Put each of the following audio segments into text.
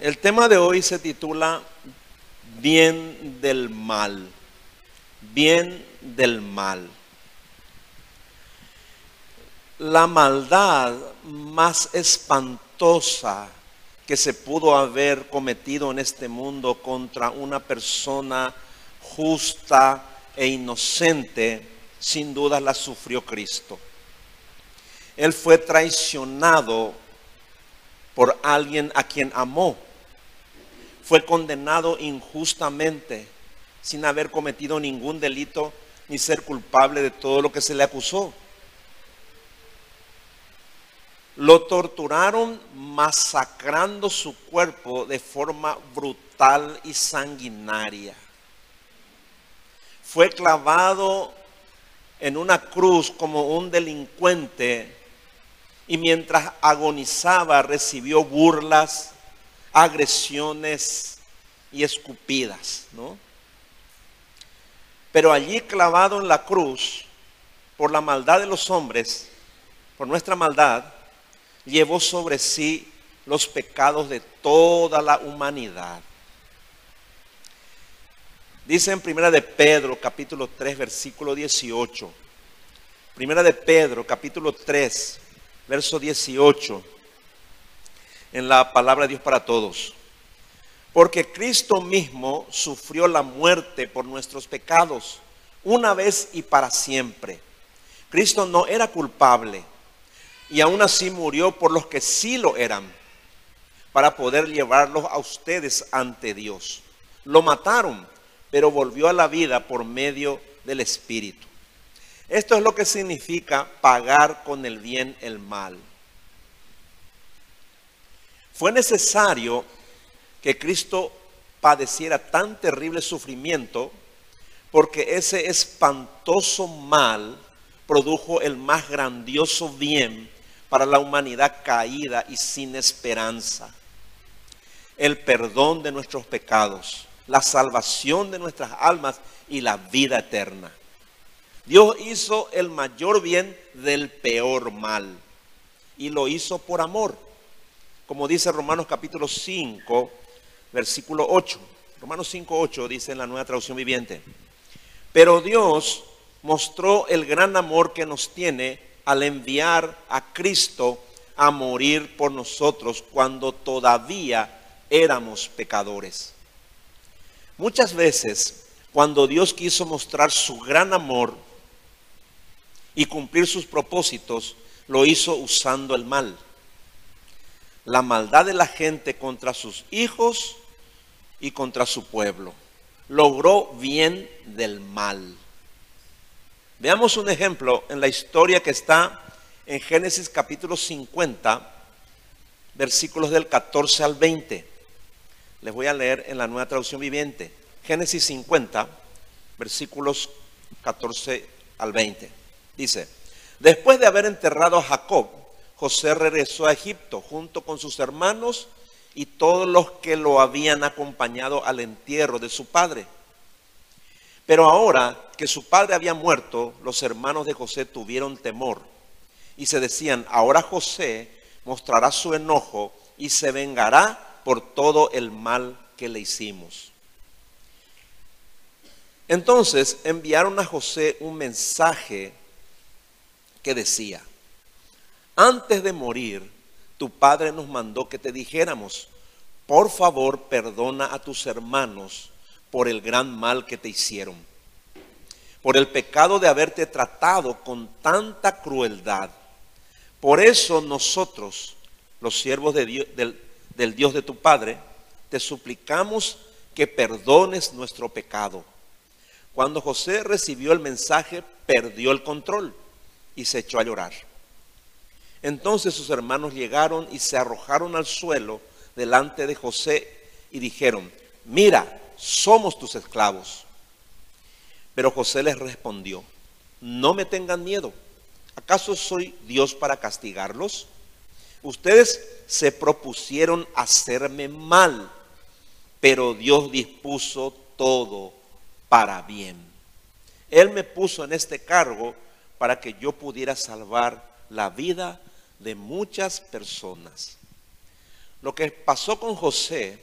El tema de hoy se titula Bien del mal. Bien del mal. La maldad más espantosa que se pudo haber cometido en este mundo contra una persona justa e inocente, sin duda la sufrió Cristo. Él fue traicionado por alguien a quien amó fue condenado injustamente sin haber cometido ningún delito ni ser culpable de todo lo que se le acusó. Lo torturaron masacrando su cuerpo de forma brutal y sanguinaria. Fue clavado en una cruz como un delincuente y mientras agonizaba recibió burlas, agresiones y escupidas, ¿no? Pero allí clavado en la cruz, por la maldad de los hombres, por nuestra maldad, llevó sobre sí los pecados de toda la humanidad. Dice en Primera de Pedro, capítulo 3, versículo 18. Primera de Pedro, capítulo 3, verso 18 en la palabra de Dios para todos. Porque Cristo mismo sufrió la muerte por nuestros pecados, una vez y para siempre. Cristo no era culpable y aún así murió por los que sí lo eran, para poder llevarlos a ustedes ante Dios. Lo mataron, pero volvió a la vida por medio del Espíritu. Esto es lo que significa pagar con el bien el mal. Fue necesario que Cristo padeciera tan terrible sufrimiento porque ese espantoso mal produjo el más grandioso bien para la humanidad caída y sin esperanza. El perdón de nuestros pecados, la salvación de nuestras almas y la vida eterna. Dios hizo el mayor bien del peor mal y lo hizo por amor como dice Romanos capítulo 5, versículo 8. Romanos 5, 8 dice en la nueva traducción viviente. Pero Dios mostró el gran amor que nos tiene al enviar a Cristo a morir por nosotros cuando todavía éramos pecadores. Muchas veces, cuando Dios quiso mostrar su gran amor y cumplir sus propósitos, lo hizo usando el mal la maldad de la gente contra sus hijos y contra su pueblo. Logró bien del mal. Veamos un ejemplo en la historia que está en Génesis capítulo 50, versículos del 14 al 20. Les voy a leer en la nueva traducción viviente. Génesis 50, versículos 14 al 20. Dice, después de haber enterrado a Jacob, José regresó a Egipto junto con sus hermanos y todos los que lo habían acompañado al entierro de su padre. Pero ahora que su padre había muerto, los hermanos de José tuvieron temor y se decían, ahora José mostrará su enojo y se vengará por todo el mal que le hicimos. Entonces enviaron a José un mensaje que decía, antes de morir, tu padre nos mandó que te dijéramos, por favor perdona a tus hermanos por el gran mal que te hicieron, por el pecado de haberte tratado con tanta crueldad. Por eso nosotros, los siervos del, del Dios de tu Padre, te suplicamos que perdones nuestro pecado. Cuando José recibió el mensaje, perdió el control y se echó a llorar. Entonces sus hermanos llegaron y se arrojaron al suelo delante de José y dijeron, mira, somos tus esclavos. Pero José les respondió, no me tengan miedo. ¿Acaso soy Dios para castigarlos? Ustedes se propusieron hacerme mal, pero Dios dispuso todo para bien. Él me puso en este cargo para que yo pudiera salvar la vida de muchas personas. Lo que pasó con José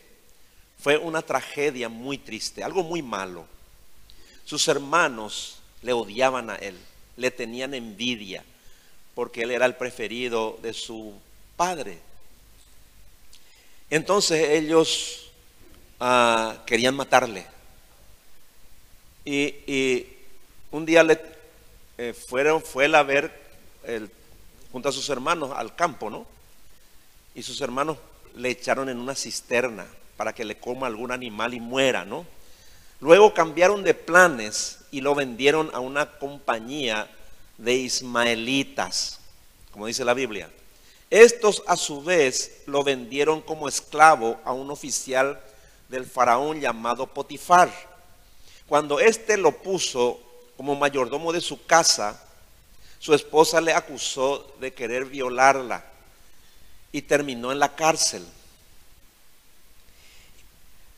fue una tragedia muy triste, algo muy malo. Sus hermanos le odiaban a él, le tenían envidia, porque él era el preferido de su padre. Entonces ellos ah, querían matarle. Y, un día le eh, fueron, fue a ver junto a sus hermanos al campo, ¿no? Y sus hermanos le echaron en una cisterna para que le coma algún animal y muera, ¿no? Luego cambiaron de planes y lo vendieron a una compañía de ismaelitas, como dice la Biblia. Estos a su vez lo vendieron como esclavo a un oficial del faraón llamado Potifar. Cuando éste lo puso como mayordomo de su casa, su esposa le acusó de querer violarla y terminó en la cárcel.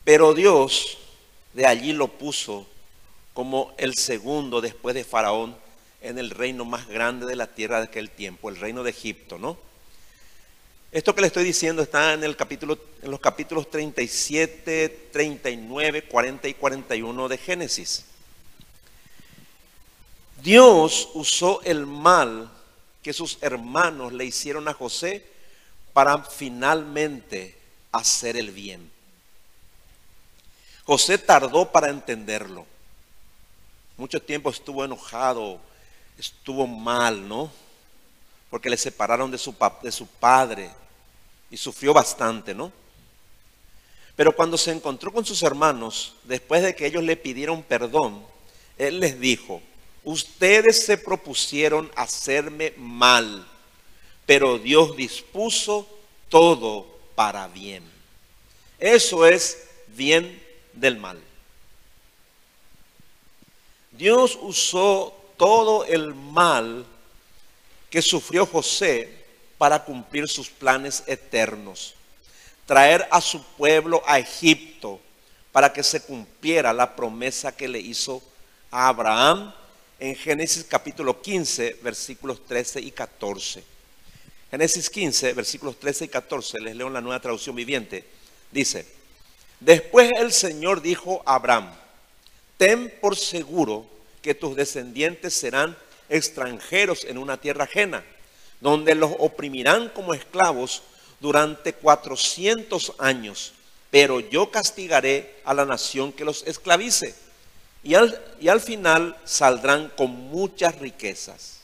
Pero Dios de allí lo puso como el segundo después de Faraón en el reino más grande de la tierra de aquel tiempo, el reino de Egipto, ¿no? Esto que le estoy diciendo está en el capítulo en los capítulos 37, 39, 40 y 41 de Génesis. Dios usó el mal que sus hermanos le hicieron a José para finalmente hacer el bien. José tardó para entenderlo. Mucho tiempo estuvo enojado, estuvo mal, ¿no? Porque le separaron de su, de su padre y sufrió bastante, ¿no? Pero cuando se encontró con sus hermanos, después de que ellos le pidieron perdón, él les dijo, ustedes se propusieron hacerme mal, pero Dios dispuso todo para bien. Eso es bien del mal. Dios usó todo el mal que sufrió José para cumplir sus planes eternos. Traer a su pueblo a Egipto para que se cumpliera la promesa que le hizo a Abraham en Génesis capítulo 15, versículos 13 y 14. Génesis 15, versículos 13 y 14, les leo en la nueva traducción viviente. Dice, después el Señor dijo a Abraham, ten por seguro que tus descendientes serán extranjeros en una tierra ajena, donde los oprimirán como esclavos durante 400 años, pero yo castigaré a la nación que los esclavice y al, final saldrán con muchas riquezas.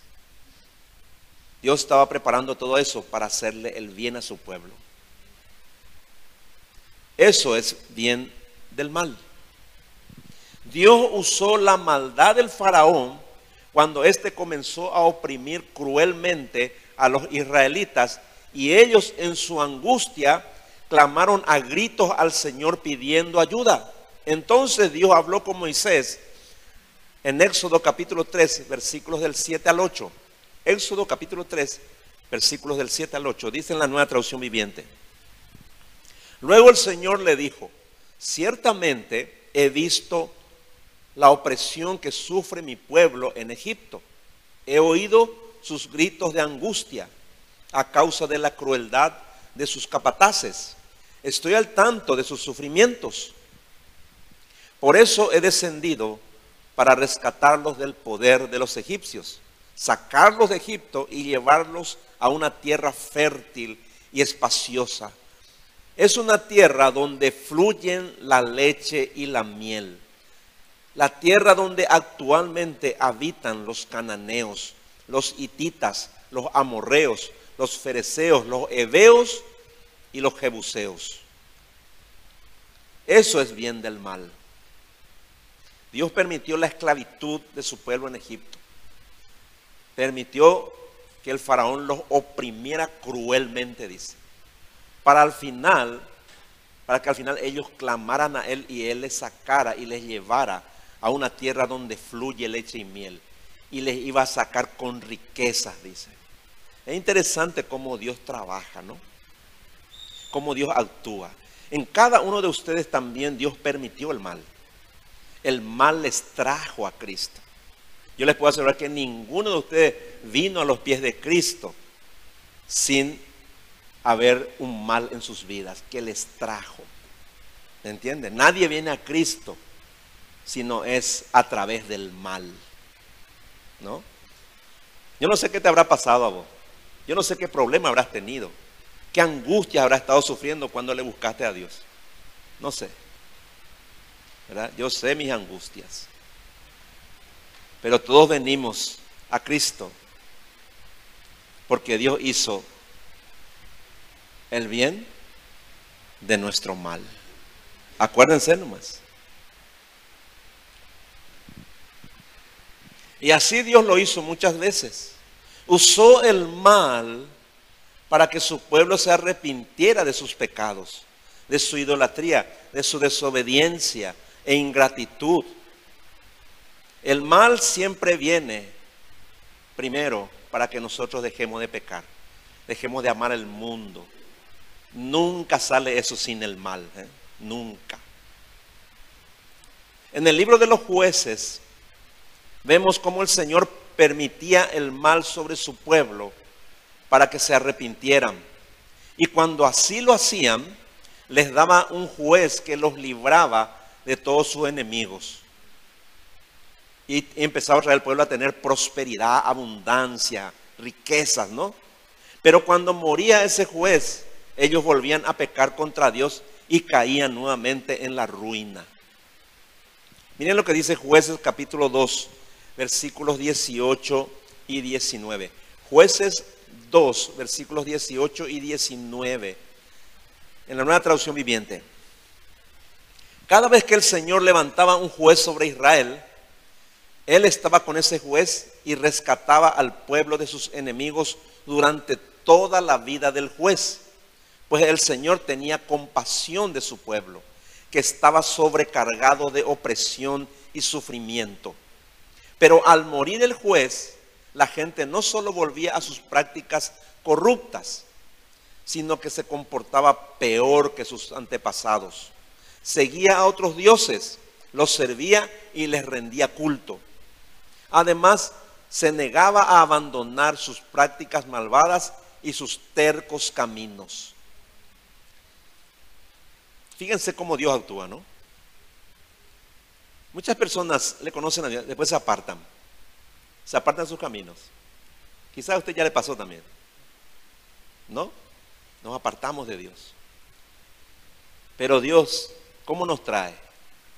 Dios estaba preparando todo eso para hacerle el bien a su pueblo. Eso es bien del mal. Dios usó la maldad del faraón cuando éste comenzó a oprimir cruelmente a los israelitas y ellos en su angustia clamaron a gritos al Señor pidiendo ayuda. Entonces Dios habló con Moisés en Éxodo capítulo 3, versículos del 7 al 8. Éxodo capítulo 3, versículos del 7 al 8. Dice en la nueva traducción viviente. Luego el Señor le dijo, ciertamente he visto la opresión que sufre mi pueblo en Egipto. He oído sus gritos de angustia a causa de la crueldad de sus capataces. Estoy al tanto de sus sufrimientos. Por eso he descendido para rescatarlos del poder de los egipcios, sacarlos de Egipto y llevarlos a una tierra fértil y espaciosa. Es una tierra donde fluyen la leche y la miel. La tierra donde actualmente habitan los cananeos, los hititas, los amorreos, los fereceos, los heveos y los jebuseos. Eso es bien del mal. Dios permitió la esclavitud de su pueblo en Egipto. Permitió que el faraón los oprimiera cruelmente, dice. Para al final, para que al final ellos clamaran a él y él les sacara y les llevara a una tierra donde fluye leche y miel. Y les iba a sacar con riquezas, dice. Es interesante cómo Dios trabaja, ¿no? Cómo Dios actúa. En cada uno de ustedes también Dios permitió el mal el mal les trajo a Cristo. Yo les puedo asegurar que ninguno de ustedes vino a los pies de Cristo sin haber un mal en sus vidas que les trajo. ¿Me entiende? Nadie viene a Cristo sino es a través del mal. ¿No? Yo no sé qué te habrá pasado a vos. Yo no sé qué problema habrás tenido. ¿Qué angustia habrás estado sufriendo cuando le buscaste a Dios? No sé. Yo sé mis angustias. Pero todos venimos a Cristo porque Dios hizo el bien de nuestro mal. Acuérdense nomás. Y así Dios lo hizo muchas veces. Usó el mal para que su pueblo se arrepintiera de sus pecados, de su idolatría, de su desobediencia e ingratitud. El mal siempre viene primero para que nosotros dejemos de pecar, dejemos de amar el mundo. Nunca sale eso sin el mal, ¿eh? nunca. En el libro de los jueces vemos cómo el Señor permitía el mal sobre su pueblo para que se arrepintieran. Y cuando así lo hacían, les daba un juez que los libraba de todos sus enemigos. Y empezaba el pueblo a tener prosperidad, abundancia, riquezas, ¿no? Pero cuando moría ese juez, ellos volvían a pecar contra Dios y caían nuevamente en la ruina. Miren lo que dice jueces capítulo 2, versículos 18 y 19. Jueces 2, versículos 18 y 19. En la nueva traducción viviente. Cada vez que el Señor levantaba un juez sobre Israel, Él estaba con ese juez y rescataba al pueblo de sus enemigos durante toda la vida del juez. Pues el Señor tenía compasión de su pueblo, que estaba sobrecargado de opresión y sufrimiento. Pero al morir el juez, la gente no solo volvía a sus prácticas corruptas, sino que se comportaba peor que sus antepasados. Seguía a otros dioses, los servía y les rendía culto. Además, se negaba a abandonar sus prácticas malvadas y sus tercos caminos. Fíjense cómo Dios actúa, ¿no? Muchas personas le conocen a Dios, después se apartan. Se apartan de sus caminos. Quizás a usted ya le pasó también. ¿No? Nos apartamos de Dios. Pero Dios, ¿cómo nos trae?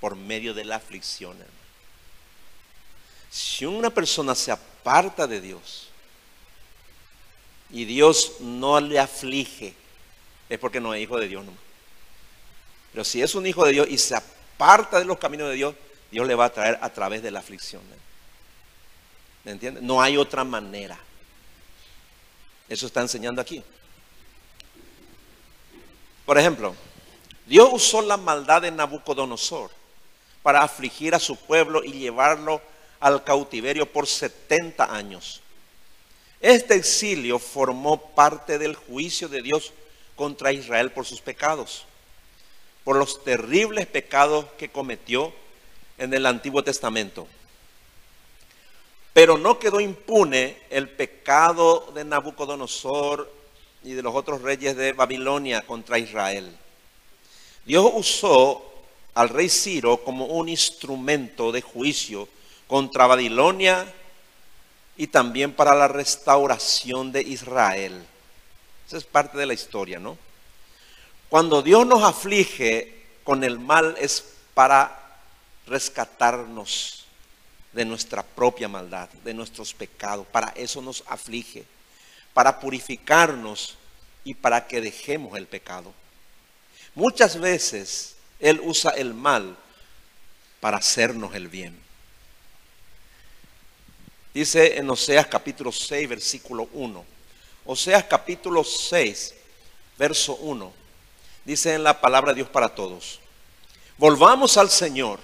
Por medio de la aflicción. Si una persona se aparta de Dios y Dios no le aflige, es porque no es hijo de Dios. Pero si es un hijo de Dios y se aparta de los caminos de Dios, Dios le va a traer a través de la aflicción. ¿Me entiende? No hay otra manera. Eso está enseñando aquí. Por ejemplo, Dios usó la maldad de Nabucodonosor para afligir a su pueblo y llevarlo al cautiverio por 70 años. Este exilio formó parte del juicio de Dios contra Israel por sus pecados, por los terribles pecados que cometió en el Antiguo Testamento. Pero no quedó impune el pecado de Nabucodonosor y de los otros reyes de Babilonia contra Israel. Dios usó al rey Ciro como un instrumento de juicio contra Babilonia y también para la restauración de Israel. Esa es parte de la historia, ¿no? Cuando Dios nos aflige con el mal es para rescatarnos de nuestra propia maldad, de nuestros pecados. Para eso nos aflige, para purificarnos y para que dejemos el pecado. Muchas veces Él usa el mal para hacernos el bien. Dice en Oseas capítulo 6, versículo 1. Oseas capítulo 6, verso 1. Dice en la palabra de Dios para todos. Volvamos al Señor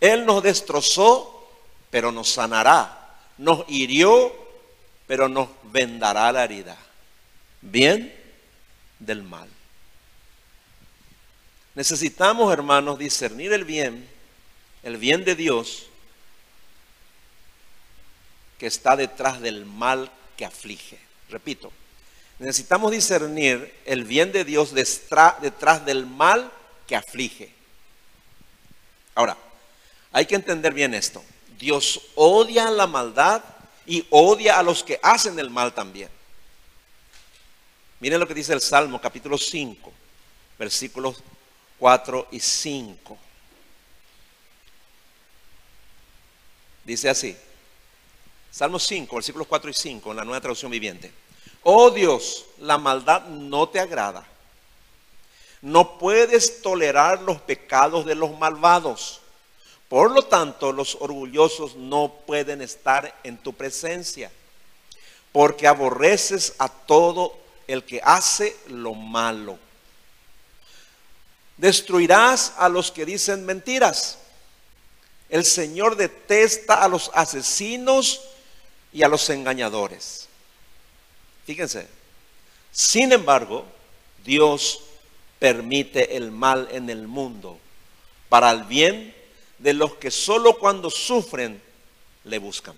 él nos destrozó, pero nos sanará. Nos hirió, pero nos vendará la herida. Bien del mal. Necesitamos, hermanos, discernir el bien, el bien de Dios, que está detrás del mal que aflige. Repito, Necesitamos discernir el bien de Dios detrás del mal que aflige. Ahora, hay que entender bien esto. Dios odia la maldad y odia a los que hacen el mal también. Miren lo que dice el Salmo capítulo 5, versículos 4 y 5. Dice así, Salmo 5, versículos 4 y 5 en la nueva traducción viviente. Oh Dios, la maldad no te agrada. No puedes tolerar los pecados de los malvados. Por lo tanto, los orgullosos no pueden estar en tu presencia, porque aborreces a todo el que hace lo malo. Destruirás a los que dicen mentiras. El Señor detesta a los asesinos y a los engañadores. Fíjense, sin embargo, Dios permite el mal en el mundo para el bien de los que solo cuando sufren le buscan.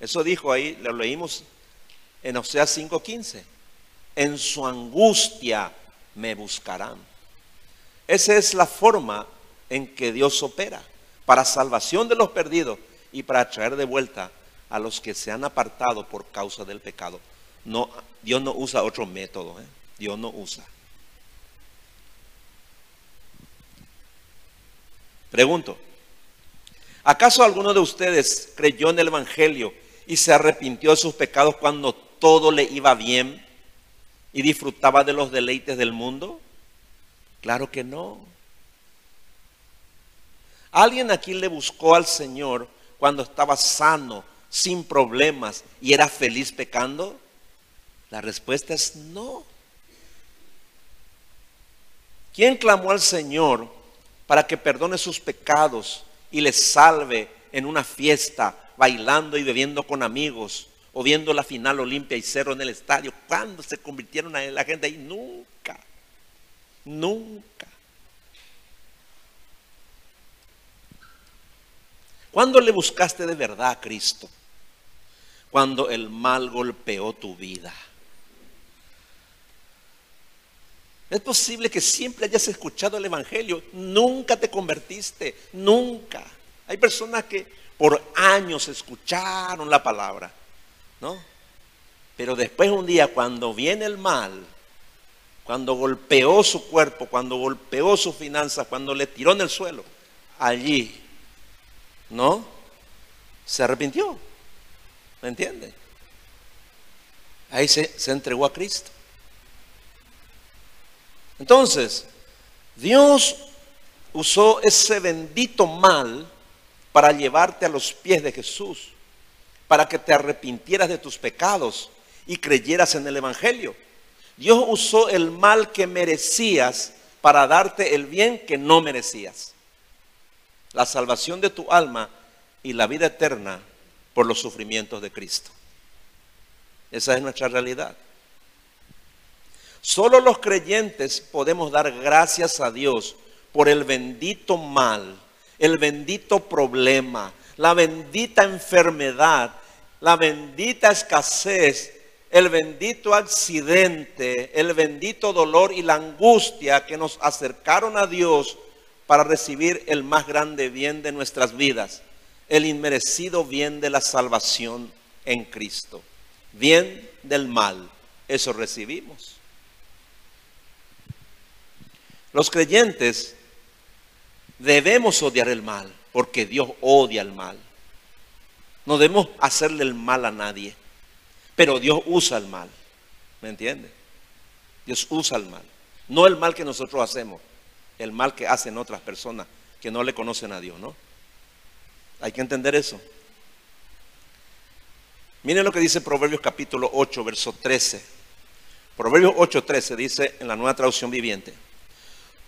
Eso dijo ahí, lo leímos en Oseas 5:15. En su angustia me buscarán. Esa es la forma en que Dios opera para salvación de los perdidos y para traer de vuelta a los que se han apartado por causa del pecado. No, Dios no usa otro método. ¿eh? Dios no usa. Pregunto, ¿acaso alguno de ustedes creyó en el Evangelio y se arrepintió de sus pecados cuando todo le iba bien y disfrutaba de los deleites del mundo? Claro que no. ¿Alguien aquí le buscó al Señor cuando estaba sano, sin problemas y era feliz pecando? La respuesta es no. ¿Quién clamó al Señor para que perdone sus pecados y le salve en una fiesta, bailando y bebiendo con amigos, o viendo la final Olimpia y Cerro en el estadio? ¿Cuándo se convirtieron a la gente ahí? Nunca, nunca. ¿Cuándo le buscaste de verdad a Cristo? Cuando el mal golpeó tu vida. Es posible que siempre hayas escuchado el Evangelio, nunca te convertiste, nunca. Hay personas que por años escucharon la palabra, ¿no? Pero después un día cuando viene el mal, cuando golpeó su cuerpo, cuando golpeó sus finanzas, cuando le tiró en el suelo, allí, ¿no? Se arrepintió. ¿Me entiende? Ahí se, se entregó a Cristo. Entonces, Dios usó ese bendito mal para llevarte a los pies de Jesús, para que te arrepintieras de tus pecados y creyeras en el Evangelio. Dios usó el mal que merecías para darte el bien que no merecías. La salvación de tu alma y la vida eterna por los sufrimientos de Cristo. Esa es nuestra realidad. Solo los creyentes podemos dar gracias a Dios por el bendito mal, el bendito problema, la bendita enfermedad, la bendita escasez, el bendito accidente, el bendito dolor y la angustia que nos acercaron a Dios para recibir el más grande bien de nuestras vidas, el inmerecido bien de la salvación en Cristo. Bien del mal, eso recibimos. Los creyentes debemos odiar el mal, porque Dios odia el mal. No debemos hacerle el mal a nadie, pero Dios usa el mal. ¿Me entiende? Dios usa el mal. No el mal que nosotros hacemos, el mal que hacen otras personas que no le conocen a Dios, ¿no? Hay que entender eso. Miren lo que dice Proverbios capítulo 8, verso 13. Proverbios 8, 13 dice en la nueva traducción viviente.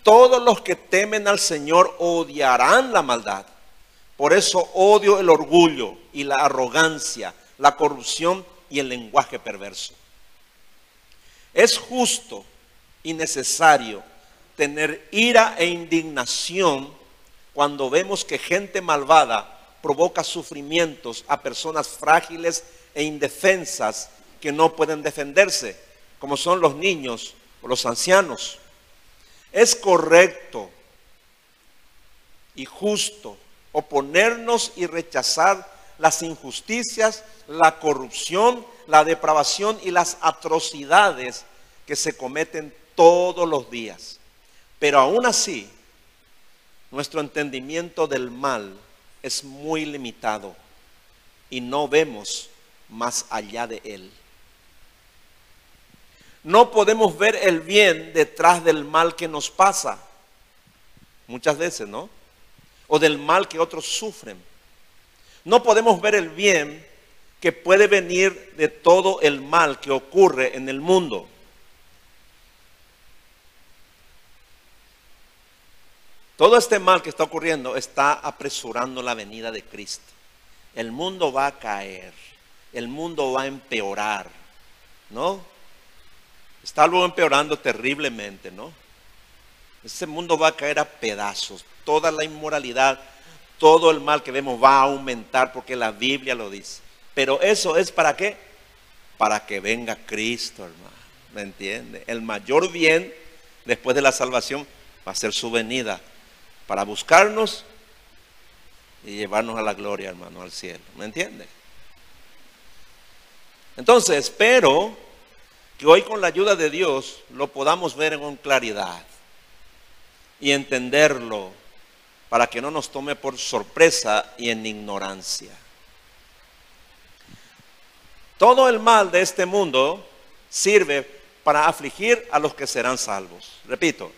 Todos los que temen al Señor odiarán la maldad. Por eso odio el orgullo y la arrogancia, la corrupción y el lenguaje perverso. Es justo y necesario tener ira e indignación cuando vemos que gente malvada provoca sufrimientos a personas frágiles e indefensas que no pueden defenderse, como son los niños o los ancianos. Es correcto y justo oponernos y rechazar las injusticias, la corrupción, la depravación y las atrocidades que se cometen todos los días. Pero aún así, nuestro entendimiento del mal es muy limitado y no vemos más allá de él. No podemos ver el bien detrás del mal que nos pasa. Muchas veces, ¿no? O del mal que otros sufren. No podemos ver el bien que puede venir de todo el mal que ocurre en el mundo. Todo este mal que está ocurriendo está apresurando la venida de Cristo. El mundo va a caer, el mundo va a empeorar, ¿no? Está luego empeorando terriblemente, ¿no? Ese mundo va a caer a pedazos. Toda la inmoralidad, todo el mal que vemos va a aumentar porque la Biblia lo dice. Pero eso es para qué? Para que venga Cristo, hermano. ¿Me entiende? El mayor bien después de la salvación va a ser su venida para buscarnos y llevarnos a la gloria, hermano, al cielo. ¿Me entiende? Entonces, espero que hoy con la ayuda de Dios lo podamos ver con claridad y entenderlo para que no nos tome por sorpresa y en ignorancia. Todo el mal de este mundo sirve para afligir a los que serán salvos. Repito,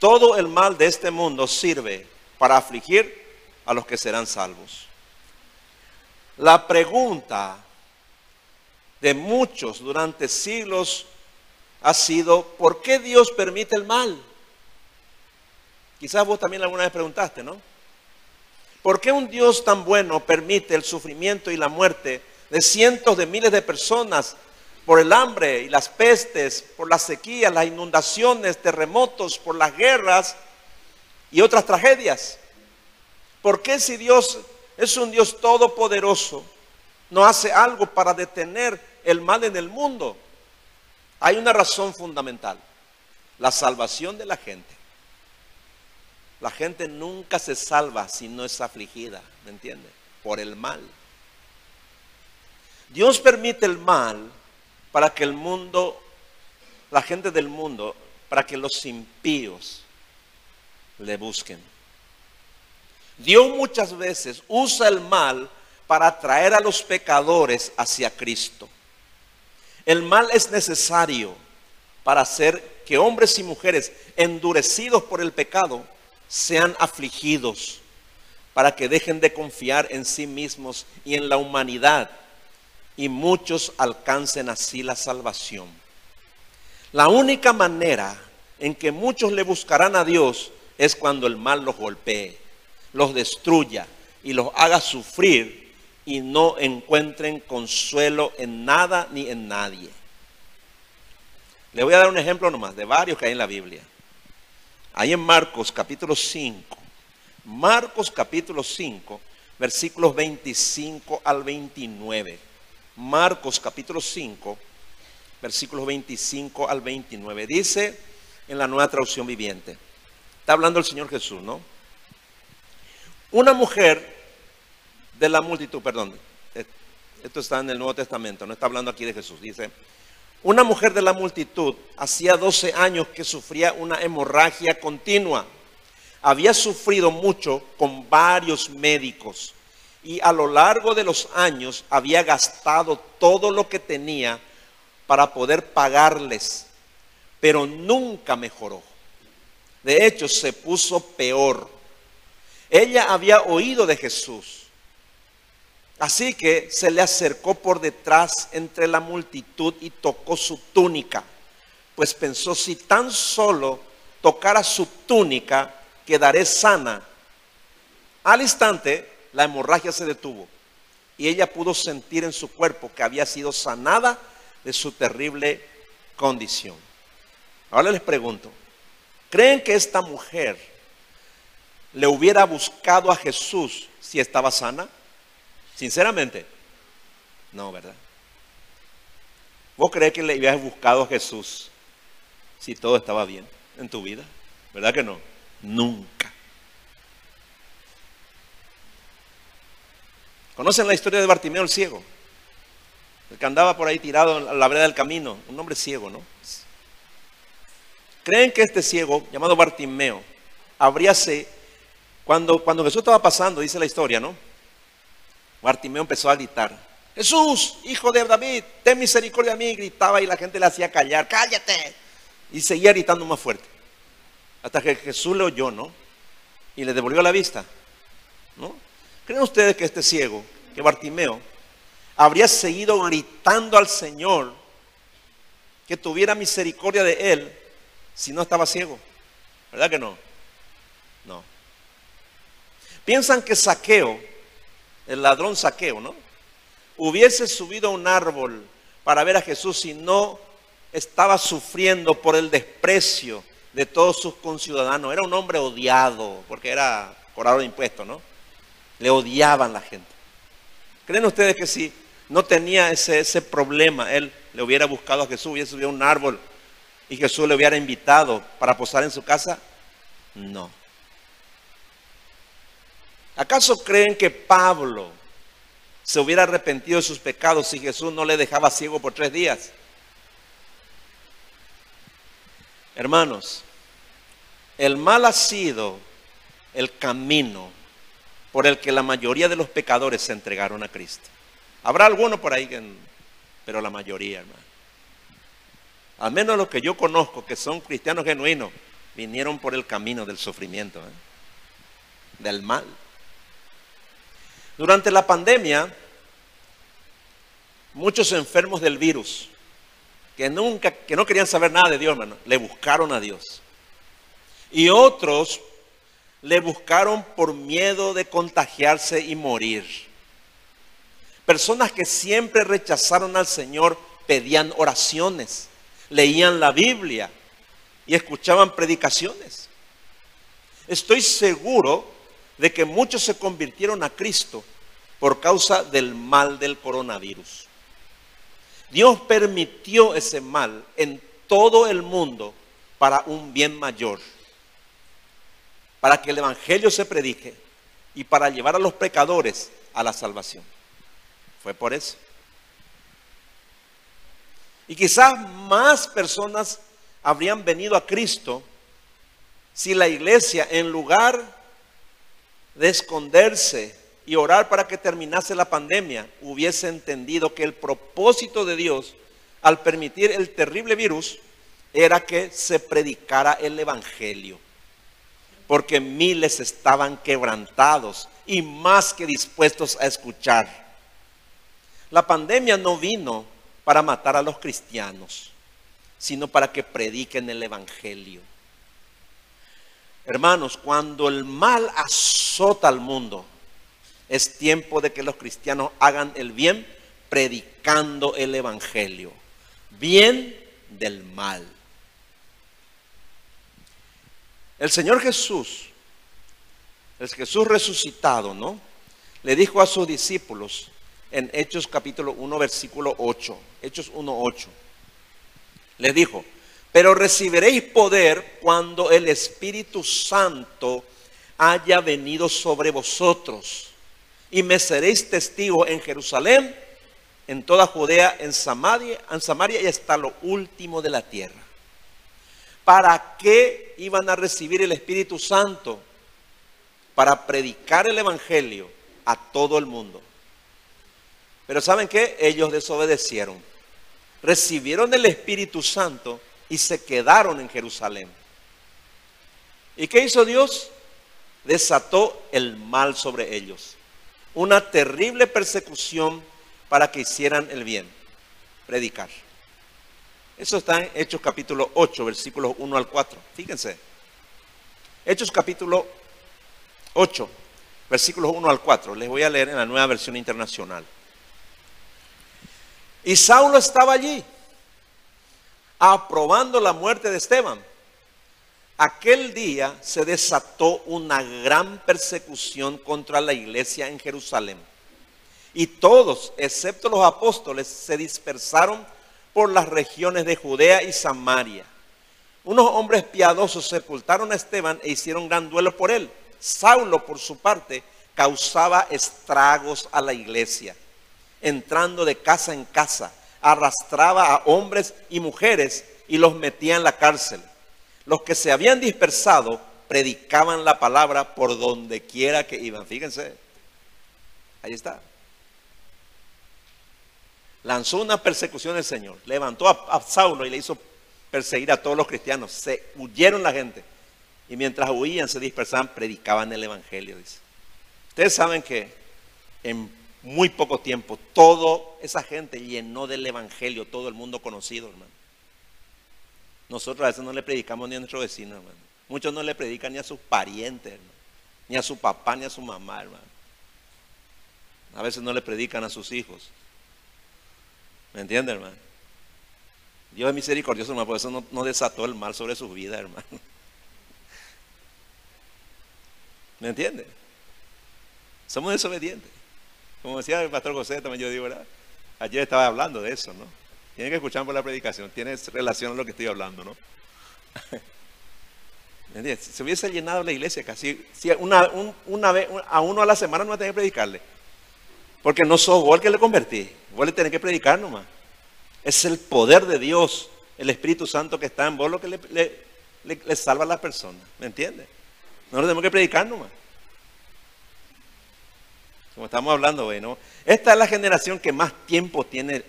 todo el mal de este mundo sirve para afligir a los que serán salvos. La pregunta de muchos durante siglos ha sido, ¿por qué Dios permite el mal? Quizás vos también alguna vez preguntaste, ¿no? ¿Por qué un Dios tan bueno permite el sufrimiento y la muerte de cientos de miles de personas por el hambre y las pestes, por las sequías, las inundaciones, terremotos, por las guerras y otras tragedias. ¿Por qué si Dios es un Dios todopoderoso, no hace algo para detener el mal en el mundo? Hay una razón fundamental, la salvación de la gente. La gente nunca se salva si no es afligida, ¿me entiende? Por el mal. Dios permite el mal para que el mundo, la gente del mundo, para que los impíos le busquen. Dios muchas veces usa el mal para atraer a los pecadores hacia Cristo. El mal es necesario para hacer que hombres y mujeres endurecidos por el pecado sean afligidos, para que dejen de confiar en sí mismos y en la humanidad y muchos alcancen así la salvación. La única manera en que muchos le buscarán a Dios es cuando el mal los golpee, los destruya y los haga sufrir y no encuentren consuelo en nada ni en nadie. Le voy a dar un ejemplo nomás de varios que hay en la Biblia. Ahí en Marcos capítulo 5. Marcos capítulo 5, versículos 25 al 29. Marcos capítulo 5, versículos 25 al 29. Dice en la nueva traducción viviente. Está hablando el Señor Jesús, ¿no? Una mujer de la multitud, perdón, eh, esto está en el Nuevo Testamento, no está hablando aquí de Jesús. Dice, una mujer de la multitud hacía 12 años que sufría una hemorragia continua. Había sufrido mucho con varios médicos y a lo largo de los años había gastado todo lo que tenía para poder pagarles, pero nunca mejoró. De hecho, se puso peor. Ella había oído de Jesús, así que se le acercó por detrás entre la multitud y tocó su túnica, pues pensó, si tan solo tocara su túnica, quedaré sana. Al instante, la hemorragia se detuvo y ella pudo sentir en su cuerpo que había sido sanada de su terrible condición. Ahora les pregunto, ¿creen que esta mujer le hubiera buscado a Jesús si estaba sana? Sinceramente, no, ¿verdad? ¿Vos crees que le habías buscado a Jesús si todo estaba bien en tu vida? ¿Verdad que no? Nunca. ¿Conocen la historia de Bartimeo el ciego? El que andaba por ahí tirado a la vereda del camino, un hombre ciego, ¿no? ¿Creen que este ciego, llamado Bartimeo, habría cuando, cuando Jesús estaba pasando, dice la historia, ¿no? Bartimeo empezó a gritar, Jesús, hijo de David, ten misericordia de mí, gritaba y la gente le hacía callar, cállate. Y seguía gritando más fuerte. Hasta que Jesús le oyó, ¿no? Y le devolvió la vista, ¿no? ¿Creen ustedes que este ciego, que Bartimeo, habría seguido gritando al Señor que tuviera misericordia de él si no estaba ciego? ¿Verdad que no? No. Piensan que Saqueo, el ladrón Saqueo, ¿no? Hubiese subido a un árbol para ver a Jesús si no estaba sufriendo por el desprecio de todos sus conciudadanos. Era un hombre odiado porque era cobrado de impuestos, ¿no? Le odiaban la gente. ¿Creen ustedes que si no tenía ese, ese problema, él le hubiera buscado a Jesús, hubiera subido a un árbol y Jesús le hubiera invitado para posar en su casa? No. ¿Acaso creen que Pablo se hubiera arrepentido de sus pecados si Jesús no le dejaba ciego por tres días? Hermanos, el mal ha sido el camino por el que la mayoría de los pecadores se entregaron a Cristo. Habrá algunos por ahí, pero la mayoría, hermano. Al menos los que yo conozco, que son cristianos genuinos, vinieron por el camino del sufrimiento, ¿eh? del mal. Durante la pandemia, muchos enfermos del virus, que nunca, que no querían saber nada de Dios, hermano, le buscaron a Dios. Y otros le buscaron por miedo de contagiarse y morir. Personas que siempre rechazaron al Señor pedían oraciones, leían la Biblia y escuchaban predicaciones. Estoy seguro de que muchos se convirtieron a Cristo por causa del mal del coronavirus. Dios permitió ese mal en todo el mundo para un bien mayor para que el Evangelio se predique y para llevar a los pecadores a la salvación. Fue por eso. Y quizás más personas habrían venido a Cristo si la iglesia, en lugar de esconderse y orar para que terminase la pandemia, hubiese entendido que el propósito de Dios al permitir el terrible virus era que se predicara el Evangelio porque miles estaban quebrantados y más que dispuestos a escuchar. La pandemia no vino para matar a los cristianos, sino para que prediquen el Evangelio. Hermanos, cuando el mal azota al mundo, es tiempo de que los cristianos hagan el bien predicando el Evangelio. Bien del mal. El Señor Jesús, el Jesús resucitado, ¿no? Le dijo a sus discípulos en Hechos capítulo 1, versículo 8, Hechos 1, 8, le dijo, pero recibiréis poder cuando el Espíritu Santo haya venido sobre vosotros y me seréis testigos en Jerusalén, en toda Judea, en Samaria, en Samaria y hasta lo último de la tierra. ¿Para qué iban a recibir el Espíritu Santo? Para predicar el Evangelio a todo el mundo. Pero ¿saben qué? Ellos desobedecieron. Recibieron el Espíritu Santo y se quedaron en Jerusalén. ¿Y qué hizo Dios? Desató el mal sobre ellos. Una terrible persecución para que hicieran el bien. Predicar. Eso está en Hechos capítulo 8, versículos 1 al 4. Fíjense. Hechos capítulo 8, versículos 1 al 4. Les voy a leer en la nueva versión internacional. Y Saulo estaba allí, aprobando la muerte de Esteban. Aquel día se desató una gran persecución contra la iglesia en Jerusalén. Y todos, excepto los apóstoles, se dispersaron por las regiones de Judea y Samaria. Unos hombres piadosos sepultaron a Esteban e hicieron gran duelo por él. Saulo, por su parte, causaba estragos a la iglesia, entrando de casa en casa, arrastraba a hombres y mujeres y los metía en la cárcel. Los que se habían dispersado predicaban la palabra por donde quiera que iban. Fíjense, ahí está. Lanzó una persecución el Señor, levantó a, Saulo y le hizo perseguir a todos los cristianos. Se huyeron la gente. Y mientras huían, se dispersaban, predicaban el Evangelio. Ustedes saben que en muy poco tiempo, toda esa gente llenó del Evangelio, todo el mundo conocido, hermano. Nosotros a veces no le predicamos ni a nuestro vecino, hermano. Muchos no le predican ni a sus parientes, hermano. Ni a su papá, ni a su mamá, hermano. A veces no le predican a sus hijos. ¿Me entiende, hermano? Dios es misericordioso, hermano, por eso no, desató el mal sobre sus vidas, hermano. ¿Me entiende? Somos desobedientes. Como decía el pastor José, también yo digo, ¿verdad? Ayer estaba hablando de eso, ¿no? Tienen que escuchar por la predicación, tiene relación a lo que estoy hablando, ¿no? ¿Me entiendes? Se hubiese llenado la iglesia casi, si una, una vez, a uno a la semana no va a tener que predicarle. Porque no sos vos el que le convertí. Vos le tenés que predicar nomás. Es el poder de Dios, el Espíritu Santo que está en vos lo que le, salva a las personas. ¿Me entiendes? No le tenemos que predicar nomás. Como estamos hablando hoy, ¿no? Esta es la generación que más tiempo tiene,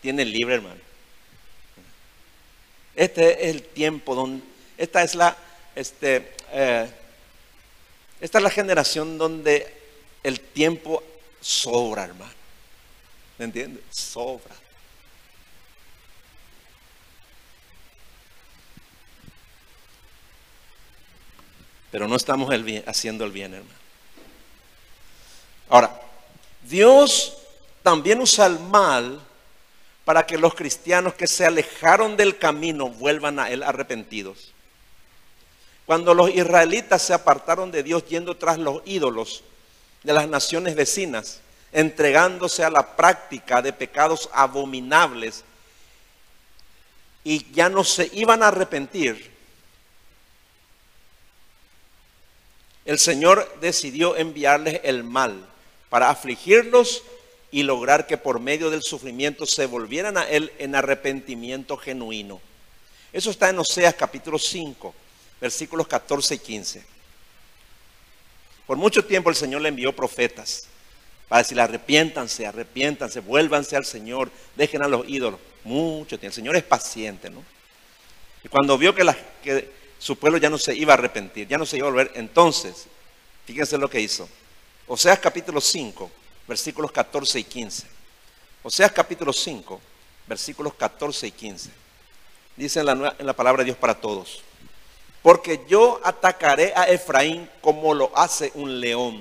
tiene libre, hermano. Este es el tiempo donde, esta es la, este, eh, esta es la generación donde el tiempo sobra, hermano. ¿Me entiendes? Sobra. Pero no estamos haciendo el bien, hermano. Ahora, Dios también usa el mal para que los cristianos que se alejaron del camino vuelvan a Él arrepentidos. Cuando los israelitas se apartaron de Dios yendo tras los ídolos, de las naciones vecinas, entregándose a la práctica de pecados abominables y ya no se iban a arrepentir, el Señor decidió enviarles el mal para afligirlos y lograr que por medio del sufrimiento se volvieran a Él en arrepentimiento genuino. Eso está en Oseas capítulo 5, versículos 14 y 15. Por mucho tiempo el Señor le envió profetas para decirle arrepiéntanse, arrepiéntanse, vuélvanse al Señor, dejen a los ídolos. Mucho tiempo. El Señor es paciente, ¿no? Y cuando vio que, que su pueblo ya no se iba a arrepentir, ya no se iba a volver, entonces, fíjense lo que hizo. Oseas capítulo 5, versículos 14 y 15. Oseas capítulo 5, versículos 14 y 15. Dice en la, en la palabra de Dios para todos. Porque yo atacaré a Efraín como lo hace un león.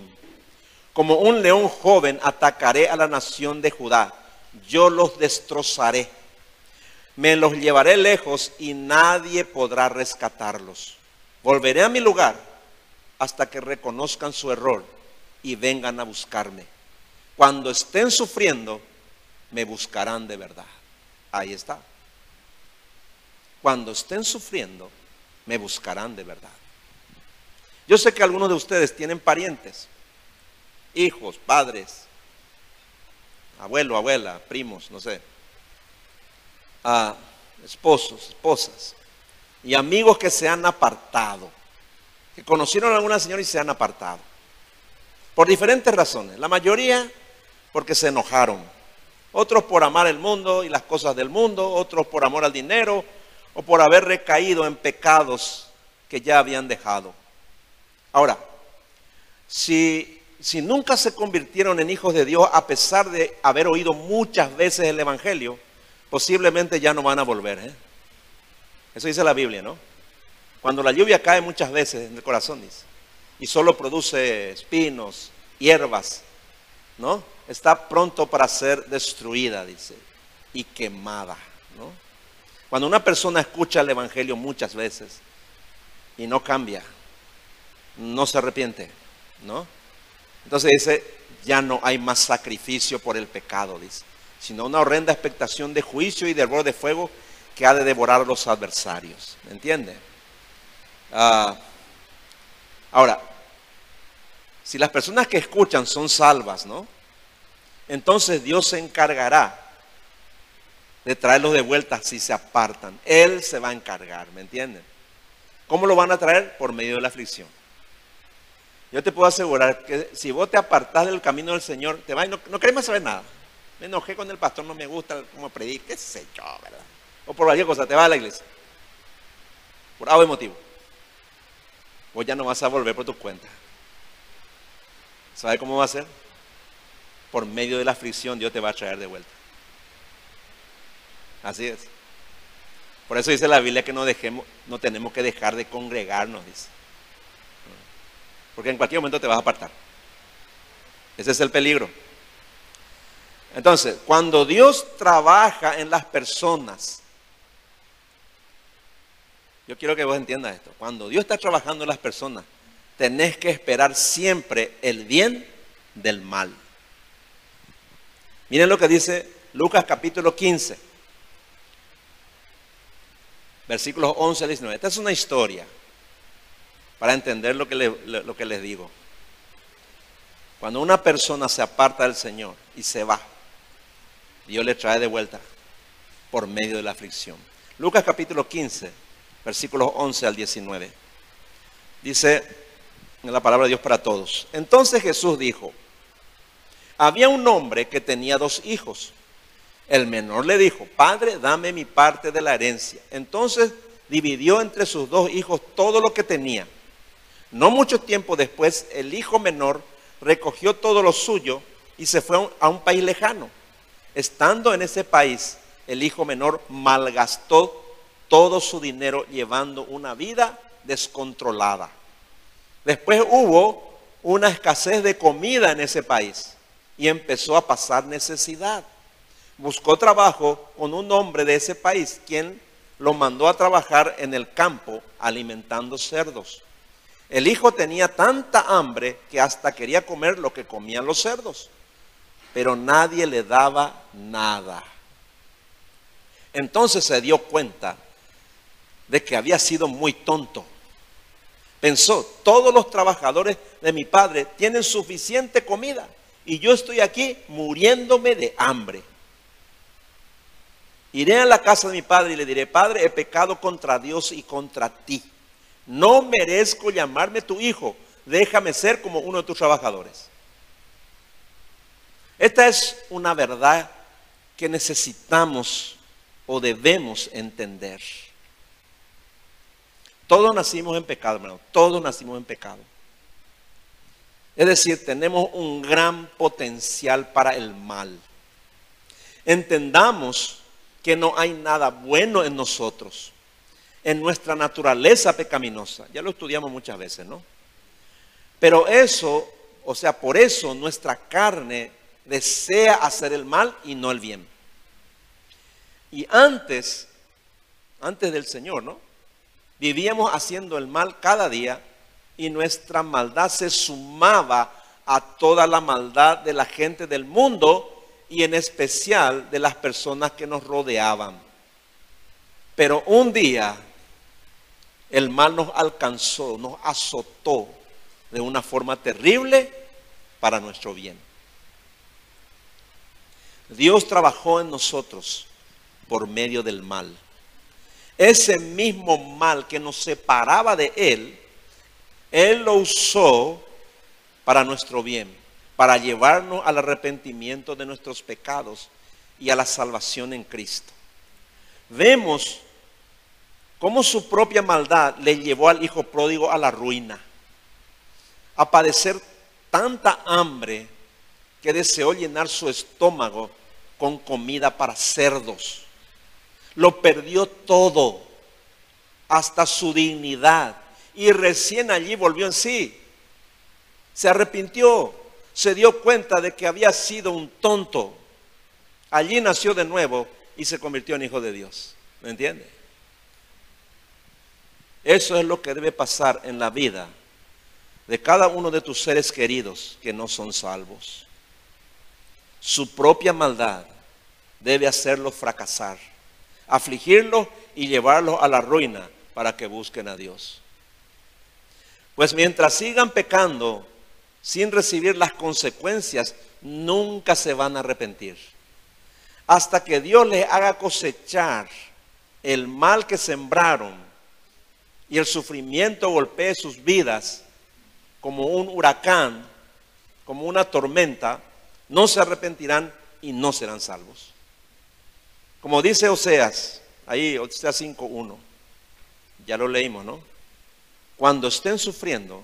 Como un león joven atacaré a la nación de Judá. Yo los destrozaré. Me los llevaré lejos y nadie podrá rescatarlos. Volveré a mi lugar hasta que reconozcan su error y vengan a buscarme. Cuando estén sufriendo, me buscarán de verdad. Ahí está. Cuando estén sufriendo, me buscarán de verdad. Yo sé que algunos de ustedes tienen parientes, hijos, padres, abuelo, abuela, primos, no sé, esposos, esposas y amigos que se han apartado, que conocieron a alguna señora y se han apartado, por diferentes razones. La mayoría porque se enojaron, otros por amar el mundo y las cosas del mundo, otros por amor al dinero, o por haber recaído en pecados que ya habían dejado. Ahora, si, si nunca se convirtieron en hijos de Dios a pesar de haber oído muchas veces el Evangelio, posiblemente ya no van a volver. ¿eh? Eso dice la Biblia, ¿no? Cuando la lluvia cae muchas veces en el corazón, dice, y solo produce espinos, hierbas, ¿no? Está pronto para ser destruida, dice, y quemada, ¿no? Cuando una persona escucha el Evangelio muchas veces y no cambia, no se arrepiente, ¿no? Entonces dice, ya no hay más sacrificio por el pecado, dice. sino una horrenda expectación de juicio y de hervor de fuego que ha de devorar a los adversarios. ¿Me entiende? Ah, ahora, si las personas que escuchan son salvas, ¿no? Entonces Dios se encargará de traerlos de vuelta si se apartan. Él se va a encargar, ¿me entienden? ¿Cómo lo van a traer? Por medio de la aflicción. Yo te puedo asegurar que si vos te apartás del camino del Señor, te vas y no, no querés más saber nada. Me enojé con el pastor, no me gusta cómo predica, qué sé yo, ¿verdad? O por cualquier cosa, te vas a la iglesia. Por algo motivo. Vos ya no vas a volver por tu cuenta. ¿Sabe cómo va a ser? Por medio de la aflicción Dios te va a traer de vuelta. Así es. Por eso dice la Biblia que no dejemos, no tenemos que dejar de congregarnos, dice. Porque en cualquier momento te vas a apartar. Ese es el peligro. Entonces, cuando Dios trabaja en las personas, yo quiero que vos entiendas esto. Cuando Dios está trabajando en las personas, tenés que esperar siempre el bien del mal. Miren lo que dice Lucas capítulo 15, versículos 11 a 19. Esta es una historia para entender lo que, lo que les digo. Cuando una persona se aparta del Señor y se va, Dios le trae de vuelta por medio de la aflicción. Lucas capítulo 15, versículos 11 al 19. Dice en la palabra de Dios para todos. Entonces Jesús dijo, había un hombre que tenía dos hijos. El menor le dijo, Padre, dame mi parte de la herencia. Entonces dividió entre sus dos hijos todo lo que tenía. No mucho tiempo después, el hijo menor recogió todo lo suyo y se fue a un país lejano. Estando en ese país, el hijo menor malgastó todo su dinero llevando una vida descontrolada. Después hubo una escasez de comida en ese país y empezó a pasar necesidad. Buscó trabajo con un hombre de ese país, quien lo mandó a trabajar en el campo alimentando cerdos. El hijo tenía tanta hambre que hasta quería comer lo que comían los cerdos, pero nadie le daba nada. Entonces se dio cuenta de que había sido muy tonto. Pensó, todos los trabajadores de mi padre tienen suficiente comida y yo estoy aquí muriéndome de hambre. Iré a la casa de mi padre y le diré, Padre, he pecado contra Dios y contra ti no merezco llamarme tu hijo, déjame ser como uno de tus trabajadores. Esta es una verdad que necesitamos o debemos entender. Todos nacimos en pecado, hermano. Todos nacimos en pecado. Es decir, tenemos un gran potencial para el mal. Entendamos que no hay nada bueno en nosotros en nuestra naturaleza pecaminosa. Ya lo estudiamos muchas veces, ¿no? Pero eso, o sea, por eso nuestra carne desea hacer el mal y no el bien. Y antes, antes del Señor, ¿no? Vivíamos haciendo el mal cada día y nuestra maldad se sumaba a toda la maldad de la gente del mundo y en especial de las personas que nos rodeaban. Pero un día el mal nos alcanzó, nos azotó de una forma terrible para nuestro bien. Dios trabajó en nosotros por medio del mal. Ese mismo mal que nos separaba de Él, Él lo usó para nuestro bien, para llevarnos al arrepentimiento de nuestros pecados y a la salvación en Cristo. Vemos cómo su propia maldad le llevó al hijo pródigo a la ruina, a padecer tanta hambre que deseó llenar su estómago con comida para cerdos. Lo perdió todo, hasta su dignidad, y recién allí volvió en sí. Se arrepintió, se dio cuenta de que había sido un tonto. Allí nació de nuevo y se convirtió en hijo de Dios. ¿Me entiende? Eso es lo que debe pasar en la vida de cada uno de tus seres queridos que no son salvos. Su propia maldad debe hacerlos fracasar, afligirlos y llevarlos a la ruina para que busquen a Dios. Pues mientras sigan pecando sin recibir las consecuencias, nunca se van a arrepentir. Hasta que Dios les haga cosechar el mal que sembraron y el sufrimiento golpee sus vidas como un huracán, como una tormenta, no se arrepentirán y no serán salvos. Como dice Oseas, ahí Oseas 5.1, ya lo leímos, ¿no? Cuando estén sufriendo,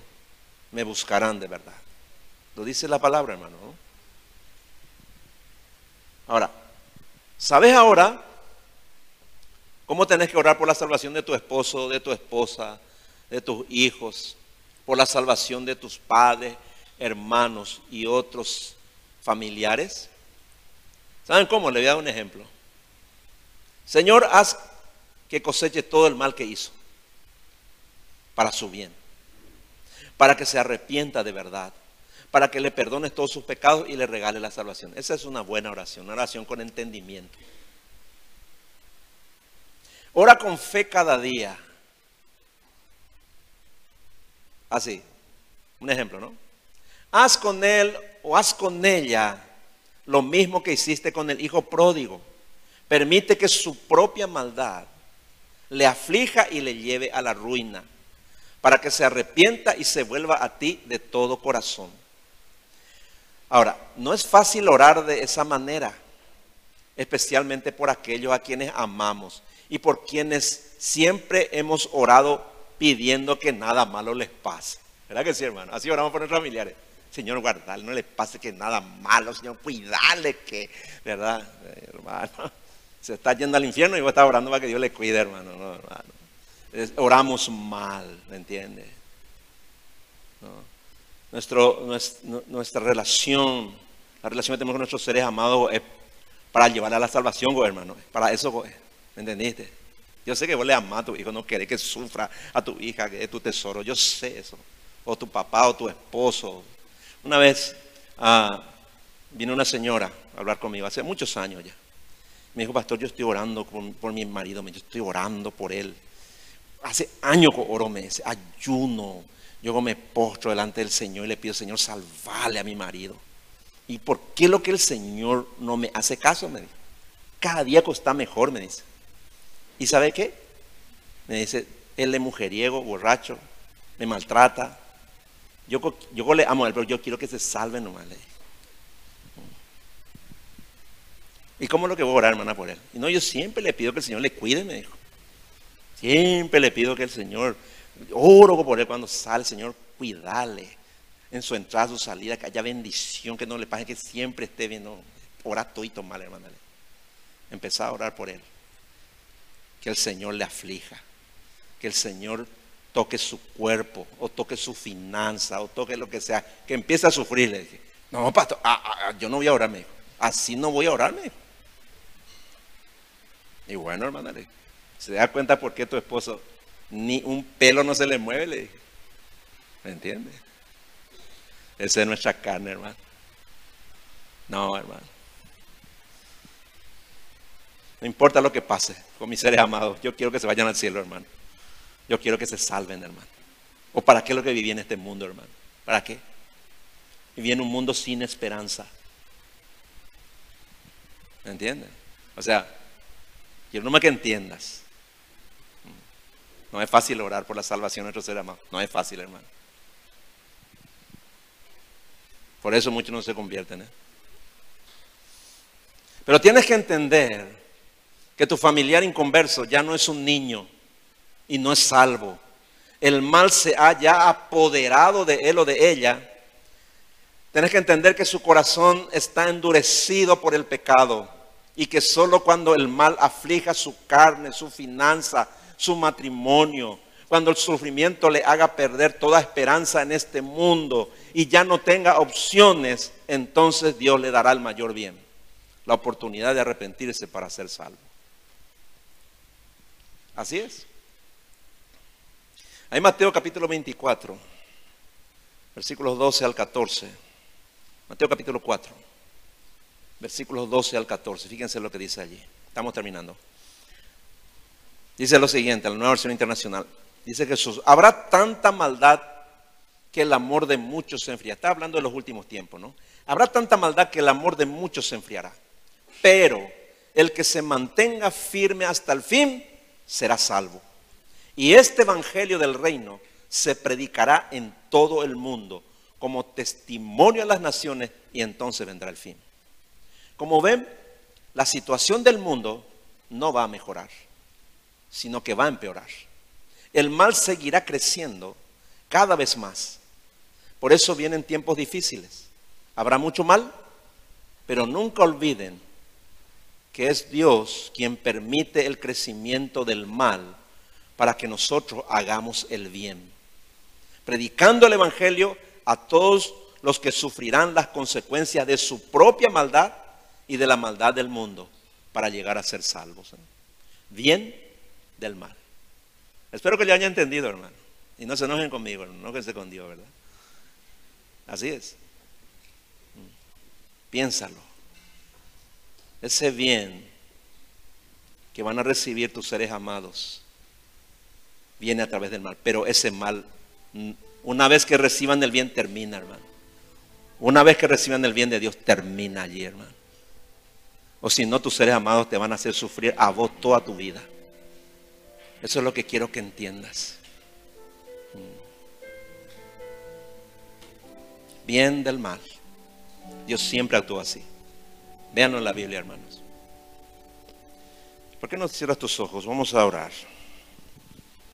me buscarán de verdad. Lo dice la palabra, hermano. Ahora, ¿sabes ahora cómo tenés que orar por la salvación de tu esposo, de tu esposa, de tus hijos, por la salvación de tus padres, hermanos y otros familiares? ¿Saben cómo? Le voy a dar un ejemplo. Señor, haz que coseche todo el mal que hizo para su bien, para que se arrepienta de verdad, para que le perdones todos sus pecados y le regale la salvación. Esa es una buena oración, una oración con entendimiento. Ora con fe cada día. Así, un ejemplo, ¿no? Haz con él o haz con ella lo mismo que hiciste con el hijo pródigo. Permite que su propia maldad le aflija y le lleve a la ruina, para que se arrepienta y se vuelva a ti de todo corazón. Ahora, no es fácil orar de esa manera, especialmente por aquellos a quienes amamos y por quienes siempre hemos orado pidiendo que nada malo les pase. ¿Verdad que sí, hermano? Así oramos por nuestros familiares. Señor, guardale, no le pase que nada malo, Señor, cuidale que, ¿verdad? Eh, hermano, se está yendo al infierno y vos estás orando para que Dios le cuide, hermano. No, oramos mal, ¿me entiendes? Nuestro, nuestra, relación, la relación que tenemos con nuestros seres amados es para llevar a la salvación, hermano. Para eso, ¿me entendiste? Yo sé que vos le amás a tu hijo, no querés que sufra a tu hija, que es tu tesoro. Yo sé eso. O tu papá o tu esposo, una vez ah, vino una señora a hablar conmigo, hace muchos años ya. Me dijo, pastor, yo estoy orando por, mi marido, yo estoy orando por él. Hace años que oro, me dice, ayuno. Yo me postro delante del Señor y le pido, Señor, salvale a mi marido. ¿Y por qué lo que el Señor no me hace caso? Me dice. Cada día está mejor, me dice. ¿Y sabe qué? Me dice, él es mujeriego, borracho, me maltrata, yo, yo le amo a él, pero yo quiero que se salve nomás. ¿Y cómo lo que voy a orar, hermana, por él? Y no, yo siempre le pido que el Señor le cuide, me dijo. Siempre le pido que el Señor, oro por él cuando sale, Señor, cuidale en su entrada, su salida, que haya bendición, que no le pase, que siempre esté bien. No, ora todo mal, hermana. Empezar a orar por él. Que el Señor le aflija. Que el Señor toque su cuerpo, o toque su finanza, o toque lo que sea, que empiece a sufrir. Le dije, no, pastor, ah, ah, ah, yo no voy a orar, me Así no voy a orar, Y bueno, hermana, se da cuenta por qué tu esposo ni un pelo no se le mueve, le dije. ¿Me entiende? Esa es nuestra carne, hermano. No, hermano. No importa lo que pase con mis seres amados, yo quiero que se vayan al cielo, hermano. Yo quiero que se salven, hermano. ¿O para qué es lo que viví en este mundo, hermano? ¿Para qué? Viví en un mundo sin esperanza. ¿Me entiendes? O sea, quiero nomás que entiendas. No es fácil orar por la salvación de nuestro ser amado. No es fácil, hermano. Por eso muchos no se convierten. ¿eh? Pero tienes que entender que tu familiar inconverso ya no es un niño y no es salvo. El mal se ha ya apoderado de él o de ella. Tienes que entender que su corazón está endurecido por el pecado y que solo cuando el mal aflija su carne, su finanza, su matrimonio, cuando el sufrimiento le haga perder toda esperanza en este mundo y ya no tenga opciones, entonces Dios le dará el mayor bien, la oportunidad de arrepentirse para ser salvo. Así es. Hay Mateo capítulo 24, versículos 12 al 14. Mateo capítulo 4, versículos 12 al 14. Fíjense lo que dice allí. Estamos terminando. Dice lo siguiente, la nueva versión internacional. Dice Jesús, habrá tanta maldad que el amor de muchos se enfría. Está hablando de los últimos tiempos, ¿no? Habrá tanta maldad que el amor de muchos se enfriará. Pero el que se mantenga firme hasta el fin será salvo. Y este evangelio del reino se predicará en todo el mundo como testimonio a las naciones y entonces vendrá el fin. Como ven, la situación del mundo no va a mejorar, sino que va a empeorar. El mal seguirá creciendo cada vez más. Por eso vienen tiempos difíciles. Habrá mucho mal, pero nunca olviden que es Dios quien permite el crecimiento del mal para que nosotros hagamos el bien. Predicando el Evangelio a todos los que sufrirán las consecuencias de su propia maldad y de la maldad del mundo para llegar a ser salvos. Bien del mal. Espero que le haya entendido, hermano. Y no se enojen conmigo, no que se con Dios, ¿verdad? Así es. Mm. Piénsalo. Ese bien que van a recibir tus seres amados viene a través del mal. Pero ese mal, mm, una vez que reciban el bien, termina, hermano. Una vez que reciban el bien de Dios, termina allí, hermano. O si no, tus seres amados te van a hacer sufrir a vos toda tu vida. Eso es lo que quiero que entiendas. Mm. Bien del mal. Dios siempre actúa así. Véanlo en la Biblia, hermanos. ¿Por qué no cierras tus ojos? Vamos a orar.